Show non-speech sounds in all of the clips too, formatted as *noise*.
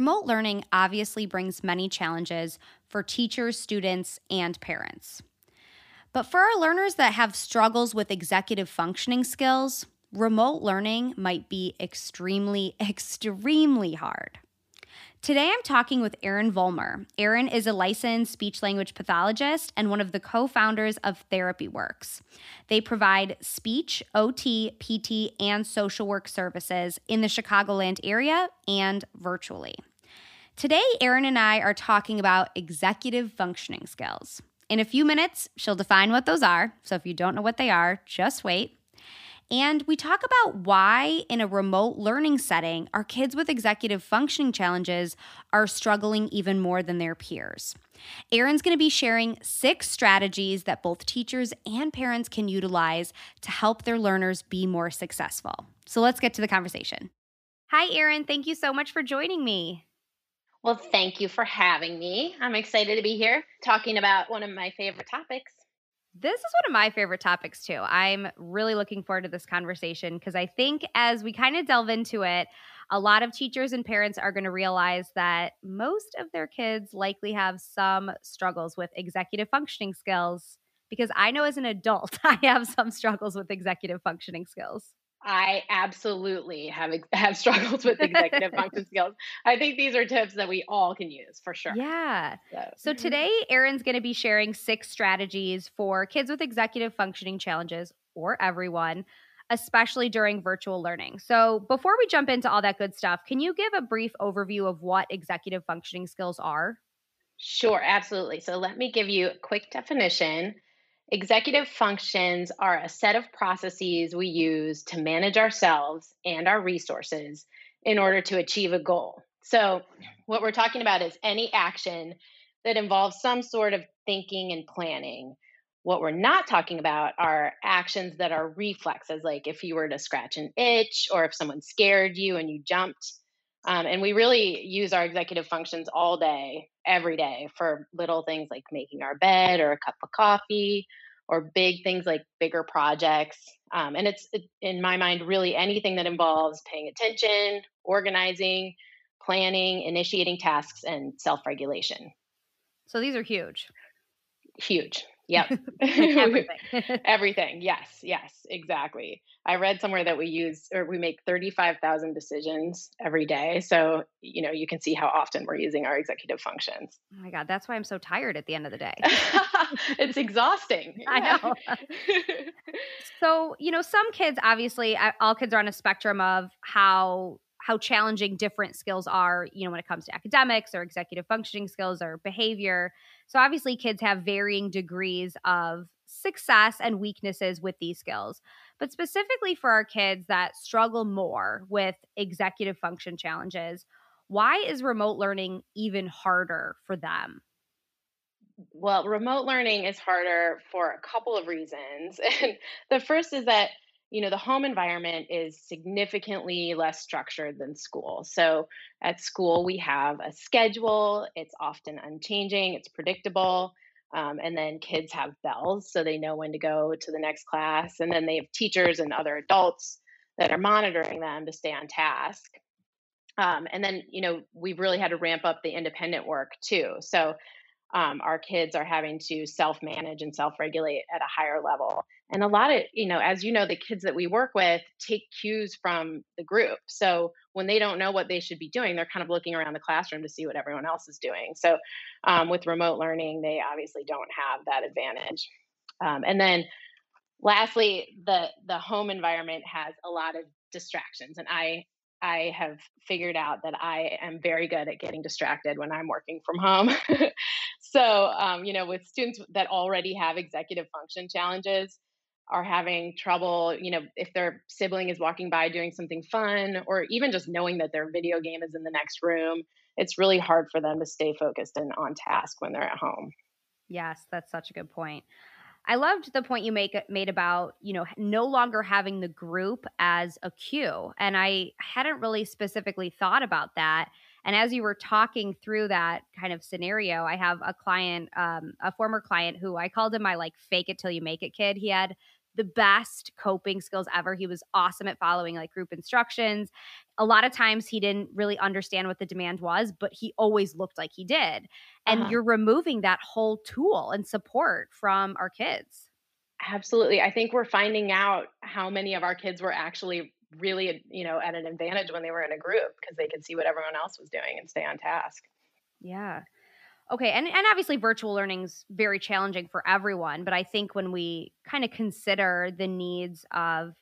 Remote learning obviously brings many challenges for teachers, students, and parents. But for our learners that have struggles with executive functioning skills, remote learning might be extremely, *laughs* extremely hard. Today, I'm talking with Erin Vollmer. Erin is a licensed speech language pathologist and one of the co founders of TherapyWorks. They provide speech, OT, PT, and social work services in the Chicagoland area and virtually. Today, Erin and I are talking about executive functioning skills. In a few minutes, she'll define what those are. So if you don't know what they are, just wait. And we talk about why, in a remote learning setting, our kids with executive functioning challenges are struggling even more than their peers. Erin's going to be sharing six strategies that both teachers and parents can utilize to help their learners be more successful. So let's get to the conversation. Hi, Erin. Thank you so much for joining me. Well, thank you for having me. I'm excited to be here talking about one of my favorite topics. This is one of my favorite topics, too. I'm really looking forward to this conversation because I think as we kind of delve into it, a lot of teachers and parents are going to realize that most of their kids likely have some struggles with executive functioning skills. Because I know as an adult, *laughs* I have some struggles with executive functioning skills. I absolutely have *laughs* have struggled with executive *laughs* function skills. I think these are tips that we all can use for sure. Yeah. So, so mm-hmm. today, Erin's going to be sharing six strategies for kids with executive functioning challenges, or everyone, especially during virtual learning. So, before we jump into all that good stuff, can you give a brief overview of what executive functioning skills are? Sure, absolutely. So, let me give you a quick definition. Executive functions are a set of processes we use to manage ourselves and our resources in order to achieve a goal. So, what we're talking about is any action that involves some sort of thinking and planning. What we're not talking about are actions that are reflexes, like if you were to scratch an itch or if someone scared you and you jumped. Um, and we really use our executive functions all day, every day, for little things like making our bed or a cup of coffee or big things like bigger projects. Um, and it's, it, in my mind, really anything that involves paying attention, organizing, planning, initiating tasks, and self regulation. So these are huge. Huge. Yep. *laughs* *laughs* everything. *laughs* everything. Yes. Yes. Exactly. I read somewhere that we use or we make 35,000 decisions every day. So, you know, you can see how often we're using our executive functions. Oh my God. That's why I'm so tired at the end of the day. it's exhausting. I know. so, you know, some kids, obviously, all kids are on a spectrum of how how challenging different skills are, you know, when it comes to academics or executive functioning skills or behavior. So obviously kids have varying degrees of success and weaknesses with these skills. But specifically for our kids that struggle more with executive function challenges, why is remote learning even harder for them? Well, remote learning is harder for a couple of reasons. *laughs* And the first is that you know the home environment is significantly less structured than school. So at school we have a schedule it's often unchanging it's predictable um, and then kids have bells so they know when to go to the next class and then they have teachers and other adults that are monitoring them to stay on task. Um, and then you know we've really had to ramp up the independent work too. So um, our kids are having to self manage and self regulate at a higher level. And a lot of, you know, as you know, the kids that we work with take cues from the group. So when they don't know what they should be doing, they're kind of looking around the classroom to see what everyone else is doing. So um, with remote learning, they obviously don't have that advantage. Um, and then lastly, the the home environment has a lot of distractions, and I I have figured out that I am very good at getting distracted when I'm working from home. *laughs* so, um, you know, with students that already have executive function challenges, are having trouble, you know, if their sibling is walking by doing something fun, or even just knowing that their video game is in the next room, it's really hard for them to stay focused and on task when they're at home. Yes, that's such a good point. I loved the point you make made about, you know, no longer having the group as a cue. And I hadn't really specifically thought about that. And as you were talking through that kind of scenario, I have a client, um, a former client who I called him my like fake it till you make it kid. He had the best coping skills ever. He was awesome at following like group instructions. A lot of times he didn't really understand what the demand was, but he always looked like he did. And uh-huh. you're removing that whole tool and support from our kids. Absolutely. I think we're finding out how many of our kids were actually really, you know, at an advantage when they were in a group because they could see what everyone else was doing and stay on task. Yeah. Okay, and, and obviously virtual learning's very challenging for everyone, but I think when we kind of consider the needs of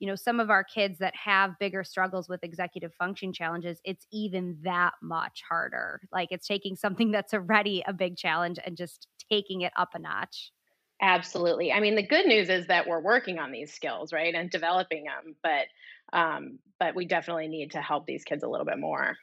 you know some of our kids that have bigger struggles with executive function challenges it's even that much harder. Like it's taking something *laughs* that's already a big challenge and just taking it up a notch. Absolutely. I mean the good news is that we're working on these skills right and developing them but um, but we definitely need to help these kids a little bit more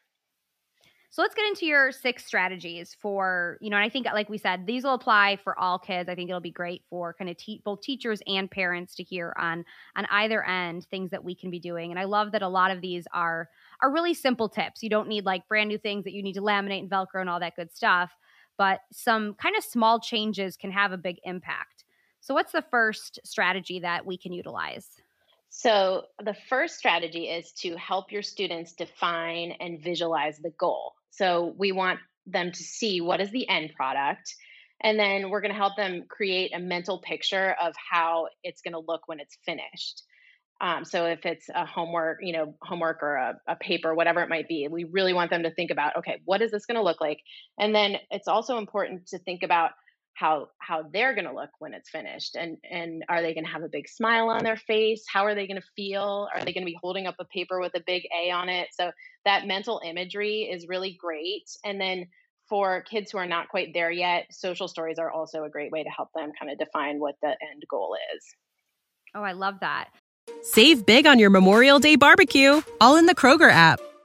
so let's get into your six strategies for, you know, and I think, like we said, these will apply for all kids. I think it'll be great for kind of te- both teachers and parents to hear on on either end things that we can be doing. And I love that a lot of these are are really simple tips. You don't need like brand new things that you need to laminate and Velcro and all that good stuff, but some kind of small changes can have a big impact. So, what's the first strategy that we can utilize? So, the first strategy is to help your students define and visualize the goal. So we want them to see what is the end product. And then we're going to help them create a mental picture of how it's going to look when it's finished. Um, so if it's a homework, you know, homework or a, a paper, whatever it might be, we really want them to think about, okay, what is this going to look like? And then it's also important to think about how how they're going to look when it's finished and and are they going to have a big smile on their face? How are they going to feel? Are they going to be holding up a paper with a big a on it? So that mental imagery is really great and then for kids who are not quite there yet social stories are also a great way to help them kind of define what the end goal is. Oh i love that. Save big on your memorial day barbecue all in the kroger app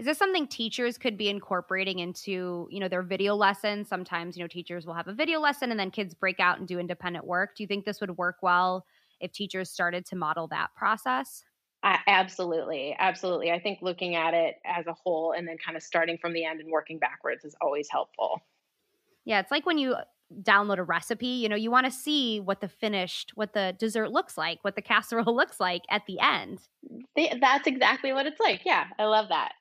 Is this something teachers could be incorporating into, you know, their video lessons? Sometimes, you know, teachers will have a video lesson and then kids break out and do independent work. Do you think this would work well if teachers started to model that process? Uh, absolutely. Absolutely. I think looking at it as a whole and then kind of starting from the end and working backwards is always helpful. Yeah, it's like when you download a recipe, you know, you want to see what the finished, what the dessert looks like, what the casserole *laughs* looks like at the end. That's exactly what it's like. Yeah, I love that.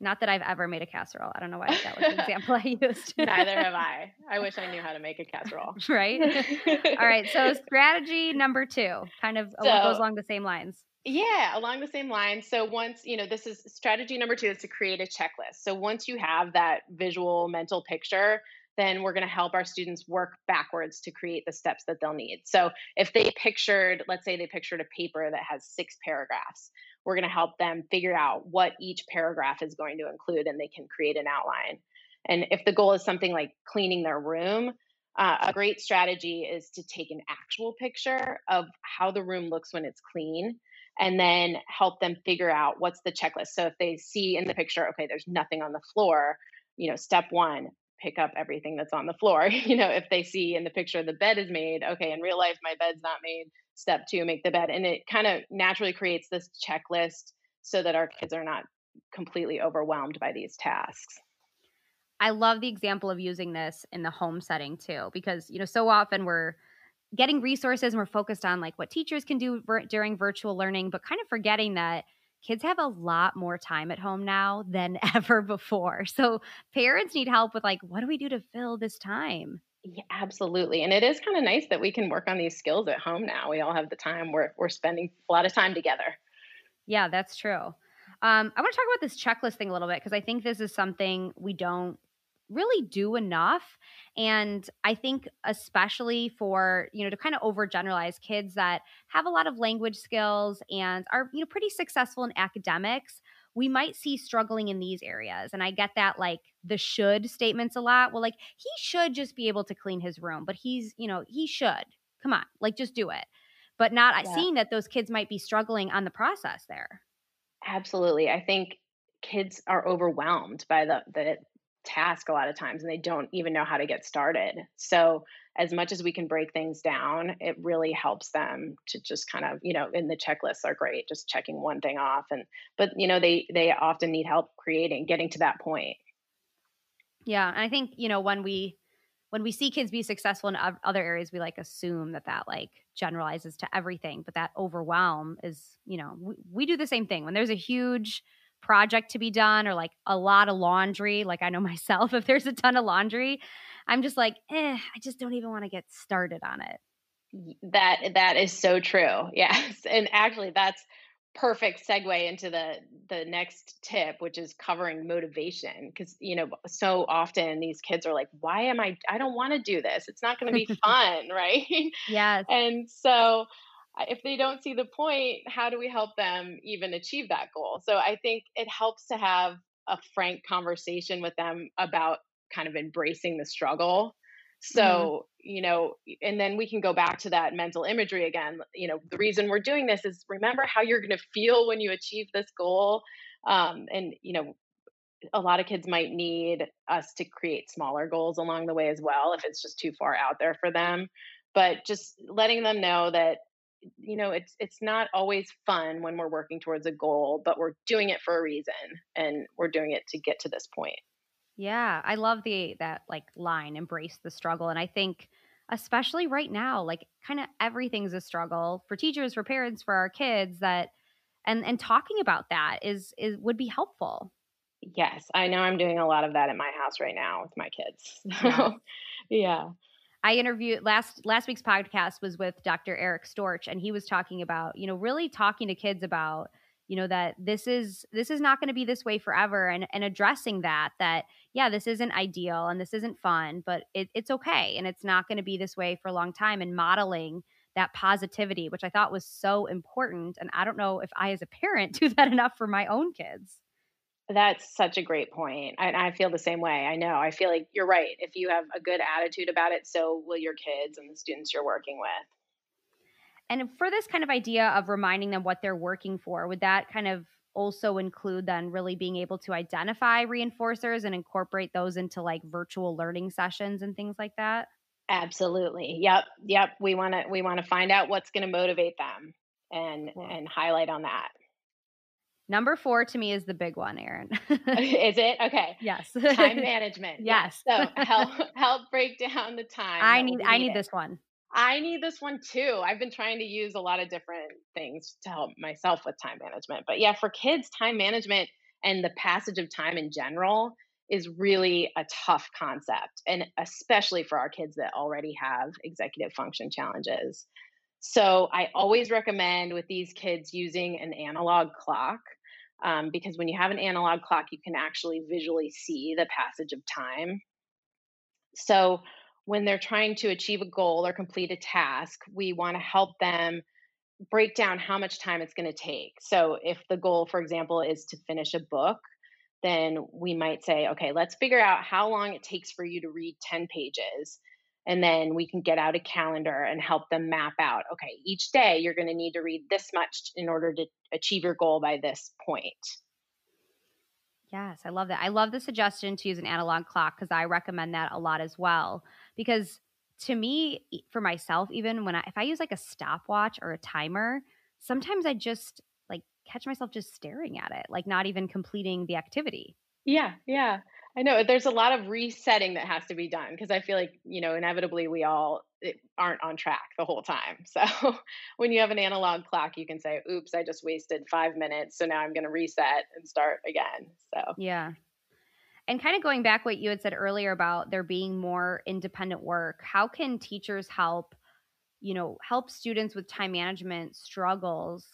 Not that I've ever made a casserole. I don't know why that was the *laughs* example I used. Neither have I. *laughs* I wish I knew how to make a casserole. *laughs* right. All right. So strategy number two, kind of so, goes along the same lines. Yeah, along the same lines. So once, you know, this is strategy number two is to create a checklist. So once you have that visual mental picture, then we're going to help our students work backwards to create the steps that they'll need. So if they pictured, let's say they pictured a paper that has six paragraphs, we're going to help them figure out what each paragraph is going to include and they can create an outline. And if the goal is something like cleaning their room, uh, a great strategy is to take an actual picture of how the room looks when it's clean and then help them figure out what's the checklist. So if they see in the picture, okay, there's nothing on the floor, you know, step one, pick up everything that's on the floor. *laughs* you know, if they see in the picture the bed is made, okay, in real life my bed's not made. Step two, make the bed. And it kind of naturally creates this checklist so that our kids are not completely overwhelmed by these tasks. I love the example of using this in the home setting too, because, you know, so often we're getting resources and we're focused on like what teachers can do during virtual learning, but kind of forgetting that kids have a lot more time at home now than *laughs* ever before. So parents need help with like, what do we do to fill this time? Yeah, absolutely. And it is kind of nice that we can work on these skills at home now. We all have the time. We're, we're spending a lot of time together. Yeah, that's true. Um, I want to talk about this checklist thing a little bit because I think this is something we don't really do enough and i think especially for you know to kind of overgeneralize kids that have a lot of language skills and are you know pretty successful in academics we might see struggling in these areas and i get that like the should statements a lot well like he should just be able to clean his room but he's you know he should come on like just do it but not uh, yeah. seeing that those kids might be struggling on the process there absolutely i think kids are overwhelmed by the the task a lot of times and they don't even know how to get started. So, as much as we can break things down, it really helps them to just kind of, you know, in the checklists are great, just checking one thing off and but you know, they they often need help creating getting to that point. Yeah, and I think, you know, when we when we see kids be successful in other areas, we like assume that that like generalizes to everything, but that overwhelm is, you know, we, we do the same thing. When there's a huge project to be done or like a lot of laundry. Like I know *laughs* myself, if there's a ton of laundry, I'm just like, eh, I just don't even want to get started on it. That that is so true. *laughs* Yes. And actually that's perfect segue into the the next tip which is covering motivation because you know so often these kids are like why am i i don't want to do this it's not going to be *laughs* fun right yes and so if they don't see the point, how do we help them even achieve that goal? So I think it helps to have a frank conversation with them about kind of embracing the struggle. So, mm-hmm. you know, and then we can go back to that mental imagery again. You know, the reason we're doing this is remember how you're going to feel when you achieve this goal. Um, and, you know, a lot of kids might need us to create smaller goals along the way as well if it's just too far out there for them but just letting them know that you know it's it's not always fun when we're working towards a goal but we're doing it for a reason and we're doing it to get to this point. Yeah i love the that like line embrace the struggle and i think especially right now like kind of everything's a struggle for teachers for parents for our kids that and and talking about that is is would be helpful. Yes i know i'm doing a lot of that at my house right now with my kids *laughs* yeah, yeah. I interviewed last last week's podcast was with Dr. Eric Storch, and he was talking about you know really talking to kids about you know that this is this is not going to be this way forever and and addressing that that yeah this isn't ideal and this isn't fun but it, it's okay and it's not going to be this way for a long time and modeling that positivity which i thought was so important and i don't know if i as a parent *laughs* do that enough for my own kids that's such a great point. I, I feel the same way. I know. I feel like you're right. If you have a good attitude about it, so will your kids and the students you're working with. And for this kind of idea of reminding them what they're working for, would that kind of also include then really being able to identify reinforcers and incorporate those into like virtual learning sessions and things like that? Absolutely. Yep. Yep. We want to we want to find out what's going to motivate them and and highlight on that. Number four to me is the big one, Erin. *laughs* is it okay? Yes. time *laughs* management. Yes. So help *laughs* help break down the time. I need I need this one. I need this one too. I've been trying to use a lot of different things to help myself with time management. But yeah, for kids, time management and the passage of time in general is really a tough concept, and especially for our kids that already have executive function challenges. So I always recommend with these kids using an analog clock um, because when you have an analog clock, you can actually visually see the passage of time. So when they're trying to achieve a goal or complete a task, we want to help them break down how much time it's going to take. So if the goal, for example, is to finish a book, then we might say, okay, let's figure out how long it takes for you to read 10 pages. And then we can get out a calendar and help them map out, okay, each day you're going to need to read this much in order to achieve your goal by this point. Yes, I love that. I love the suggestion to use an analog clock because I recommend that a lot as well. Because to me, for myself, even when I, if I use like a stopwatch or a timer, sometimes I just like catch myself just staring at it, like not even completing the activity. Yeah, yeah. I know there's a lot of resetting that has to be done because I feel like, you know, inevitably we all aren't on track the whole time. *laughs* So when you have an analog clock, you can say, oops, I just wasted five minutes. So now I'm going to reset and start again. So, yeah. And kind of going back what you had said earlier about there being more independent work, how can teachers help, you know, help students with time management struggles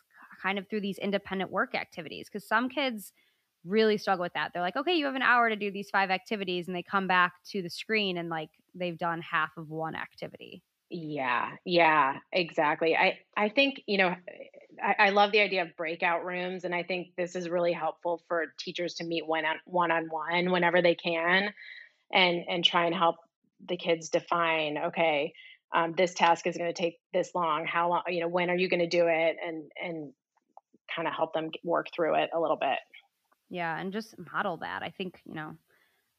kind of through these independent work activities? Because some kids really struggle with that. They're like, okay, you have an hour to do these five activities, and they come back to the screen and like they've done half of one activity. Yeah, yeah, exactly. I I think you know I, I, love the idea of breakout rooms, and I think this is really helpful for teachers to meet one on one on one whenever they can, and and try and help the kids define okay, um, this task is going to take this long. How long? You know, when are you going to do it? And and kind of help them work through it a little bit. Yeah, and just model that. I think you know,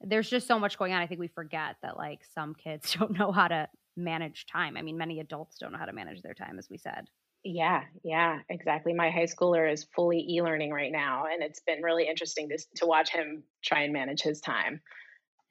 there's just so much going on. I think we forget that like some kids *laughs* don't know how to manage time. I mean, many adults don't know how to manage their time, as we said. Yeah, yeah, exactly. My high schooler is fully e-learning right now, and it's been really interesting to to watch him try and manage his time.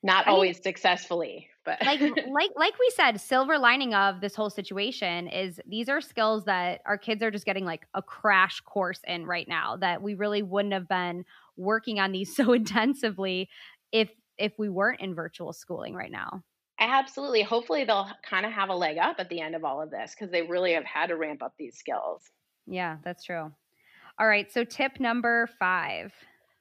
Not I always mean, successfully, but like *laughs* like like we said, silver lining of this whole situation is these are skills that our kids are just getting like a crash course in right now that we really wouldn't have been working on these *laughs* so intensively if if we weren't in virtual schooling right now. Absolutely. Hopefully, they'll kind of have a leg up at the end of all of this because they really have had to ramp up these skills. Yeah, that's true. All right. So, tip number five.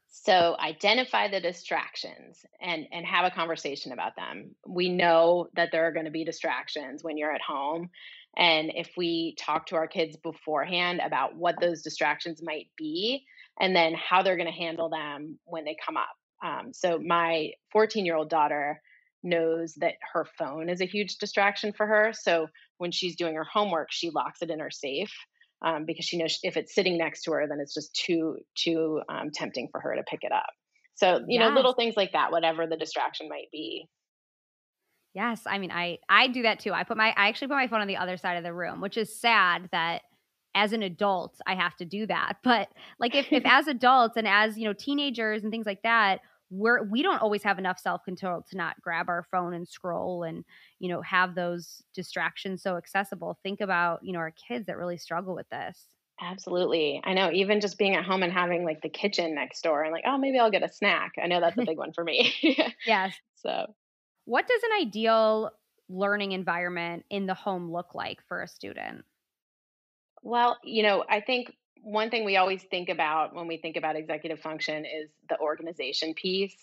So, identify the distractions and, and have a conversation about them. We know that there are going to be distractions when you're at home. And if we talk to our kids beforehand about what those distractions might be and then how they're going to handle them when they come up. Um, so, my 14 year old daughter knows that her phone is a huge distraction for her. So when she's doing her homework, she locks it in her safe um, because she knows if it's sitting next to her, then it's just too too um, tempting for her to pick it up. So you yes. know, little things like that, whatever the distraction might be. Yes, I mean, I I do that too. I put my I actually put my phone on the other side of the room, which is sad that as an adult I have to do that. *laughs* But like if if *laughs* as adults and as you know teenagers and things like that, we're we don't always have enough self-control to not grab our phone and scroll and you know have those distractions so accessible. Think about you know our kids that really struggle with this. Absolutely. I know even just being at home and having like the kitchen next door and like oh maybe i'll get a snack. I know that's a *laughs* big one for me. Yes. So. What does an ideal learning environment in the home look like for a student well you know i think one thing we always think about when we think about executive function is the organization piece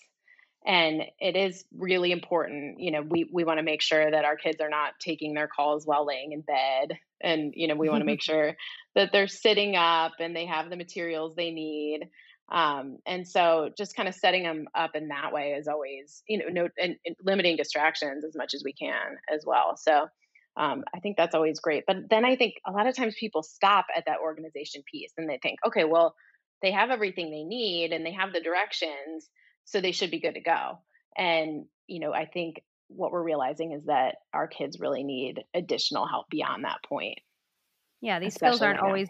and it is really important you know we, we want to make sure that our kids are not taking their calls while laying in bed and you know we want to make *laughs* sure that they're sitting up and they have the materials they need um, and so just kind of setting them up in that way is always you know no and, and limiting distractions as much as we can as well so um, I think that's always great. But then I think a lot of times people stop at that organization piece and they think, okay, well, they have everything they need and they have the directions, so they should be good to go. And, you know, I think what we're realizing is that our kids really need additional help beyond that point. Yeah, these skills aren't right always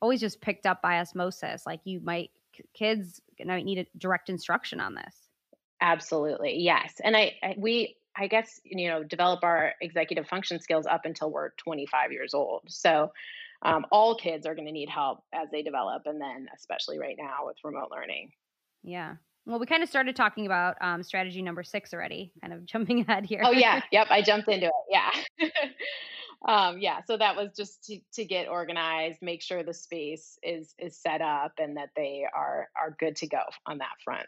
always just picked up by osmosis. Like you might kids might need a direct instruction on this. Absolutely. Yes. And I, I we I guess you know develop our executive function skills up until we're 25 years old. So um, all kids are going to need help as they develop, and then especially right now with remote learning. Yeah. Well, we kind of started talking about um, strategy number six already, kind of *laughs* jumping ahead here. Oh yeah, *laughs* yep, I jumped into it. Yeah, *laughs* um, yeah. So that was just to, to get organized, make sure the space is is set up, and that they are are good to go on that front.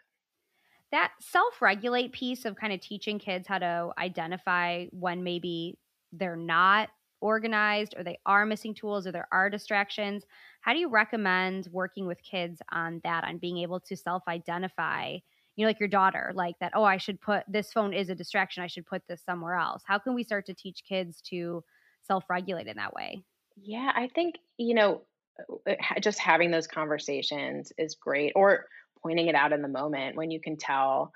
That self regulate piece of kind of teaching kids how to identify when maybe they're not organized or they are missing tools or there are distractions how do you recommend working with kids on that on being able to self-identify you know like your daughter like that oh i should put this phone is a distraction i should put this somewhere else. How can we start to teach kids to self-regulate in that way? Yeah i think you know uh, just having those conversations is great or pointing it out in the moment when you can tell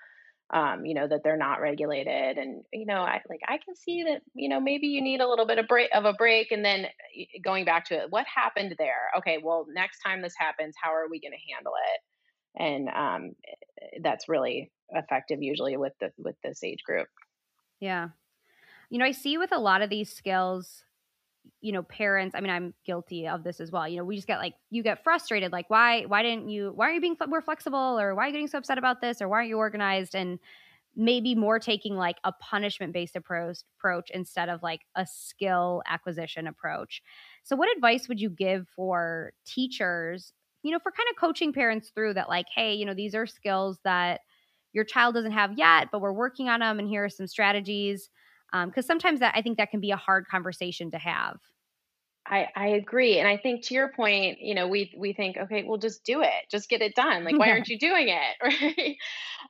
um, you know that they're not regulated and you know i like i can see that you know maybe you need a little bit of break of a break and then going back to it what happened there? Okay well next time this happens how are we going to handle it? And um, eh, that's really effective usually with the with this age group. Yeah. You know i see with a lot of these skills you know parents i mean i'm guilty of this as well you know we just get like you get frustrated like why why didn't you why are you being more flexible? Or why are you getting so upset about this? Or why aren't you organized? And maybe more taking like a punishment based approach approach instead of like a skill acquisition approach. So what advice would you give for teachers you know for kind of coaching parents through that like hey you know these are skills that your child doesn't have yet but we're working on them and here are some strategies because um, sometimes that I think that can be a hard conversation to have. I, I agree. And I think to your point, you know, we we think, okay, well just do it. Just get it done. Like, why aren't *laughs* you doing it? *laughs* Right.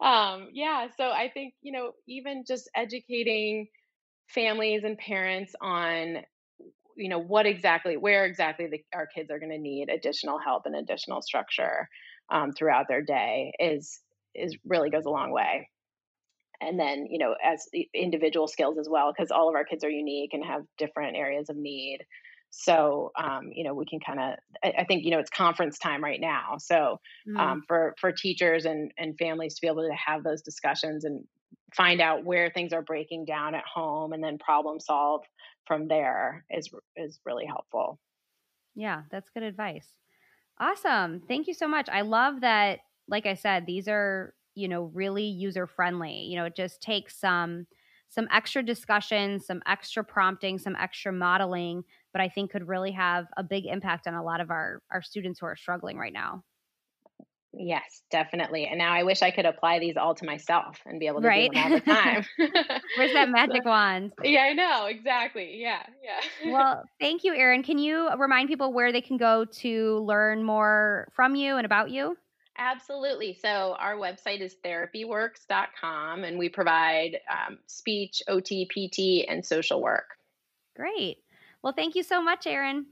Um, yeah. So I think, you know, even just educating families and parents on you know what exactly where exactly the, our kids are going to need additional help and additional structure um, throughout their day is is really goes a long way and then you know as individual skills as well because all of our kids are unique and have different areas of need. So um, you know we can kind of I, I, think you know it's conference time right now. So mm. um, for for teachers and and families to be able to have those discussions and find out where things are breaking down at home and then problem solve from there is is really helpful. Yeah that's good advice. Awesome. Thank you so much. I love that like i said these are you know really user friendly you know it just takes some some extra discussion some extra prompting some extra modeling but i think could really have a big impact on a lot of our our students who are struggling right now Yes, definitely. And now I wish I could apply these all to myself and be able to right? do them all the time. *laughs* Where's that *laughs* magic wand? Yeah, I know. Exactly. Yeah. Yeah. *laughs* well, thank you, Erin. Can you remind people where they can go to learn more from you and about you? Absolutely. So our website is therapyworks.com and we provide um, speech, OT, PT, and social work. Great. Well, thank you so much, Erin.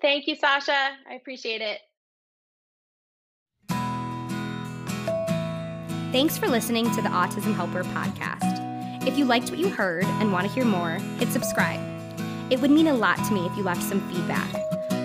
Thank you, Sasha. I appreciate it. Thanks for listening to the Autism Helper podcast. If you liked what you heard and want to hear more, hit subscribe. It would mean a lot to me if you left some feedback.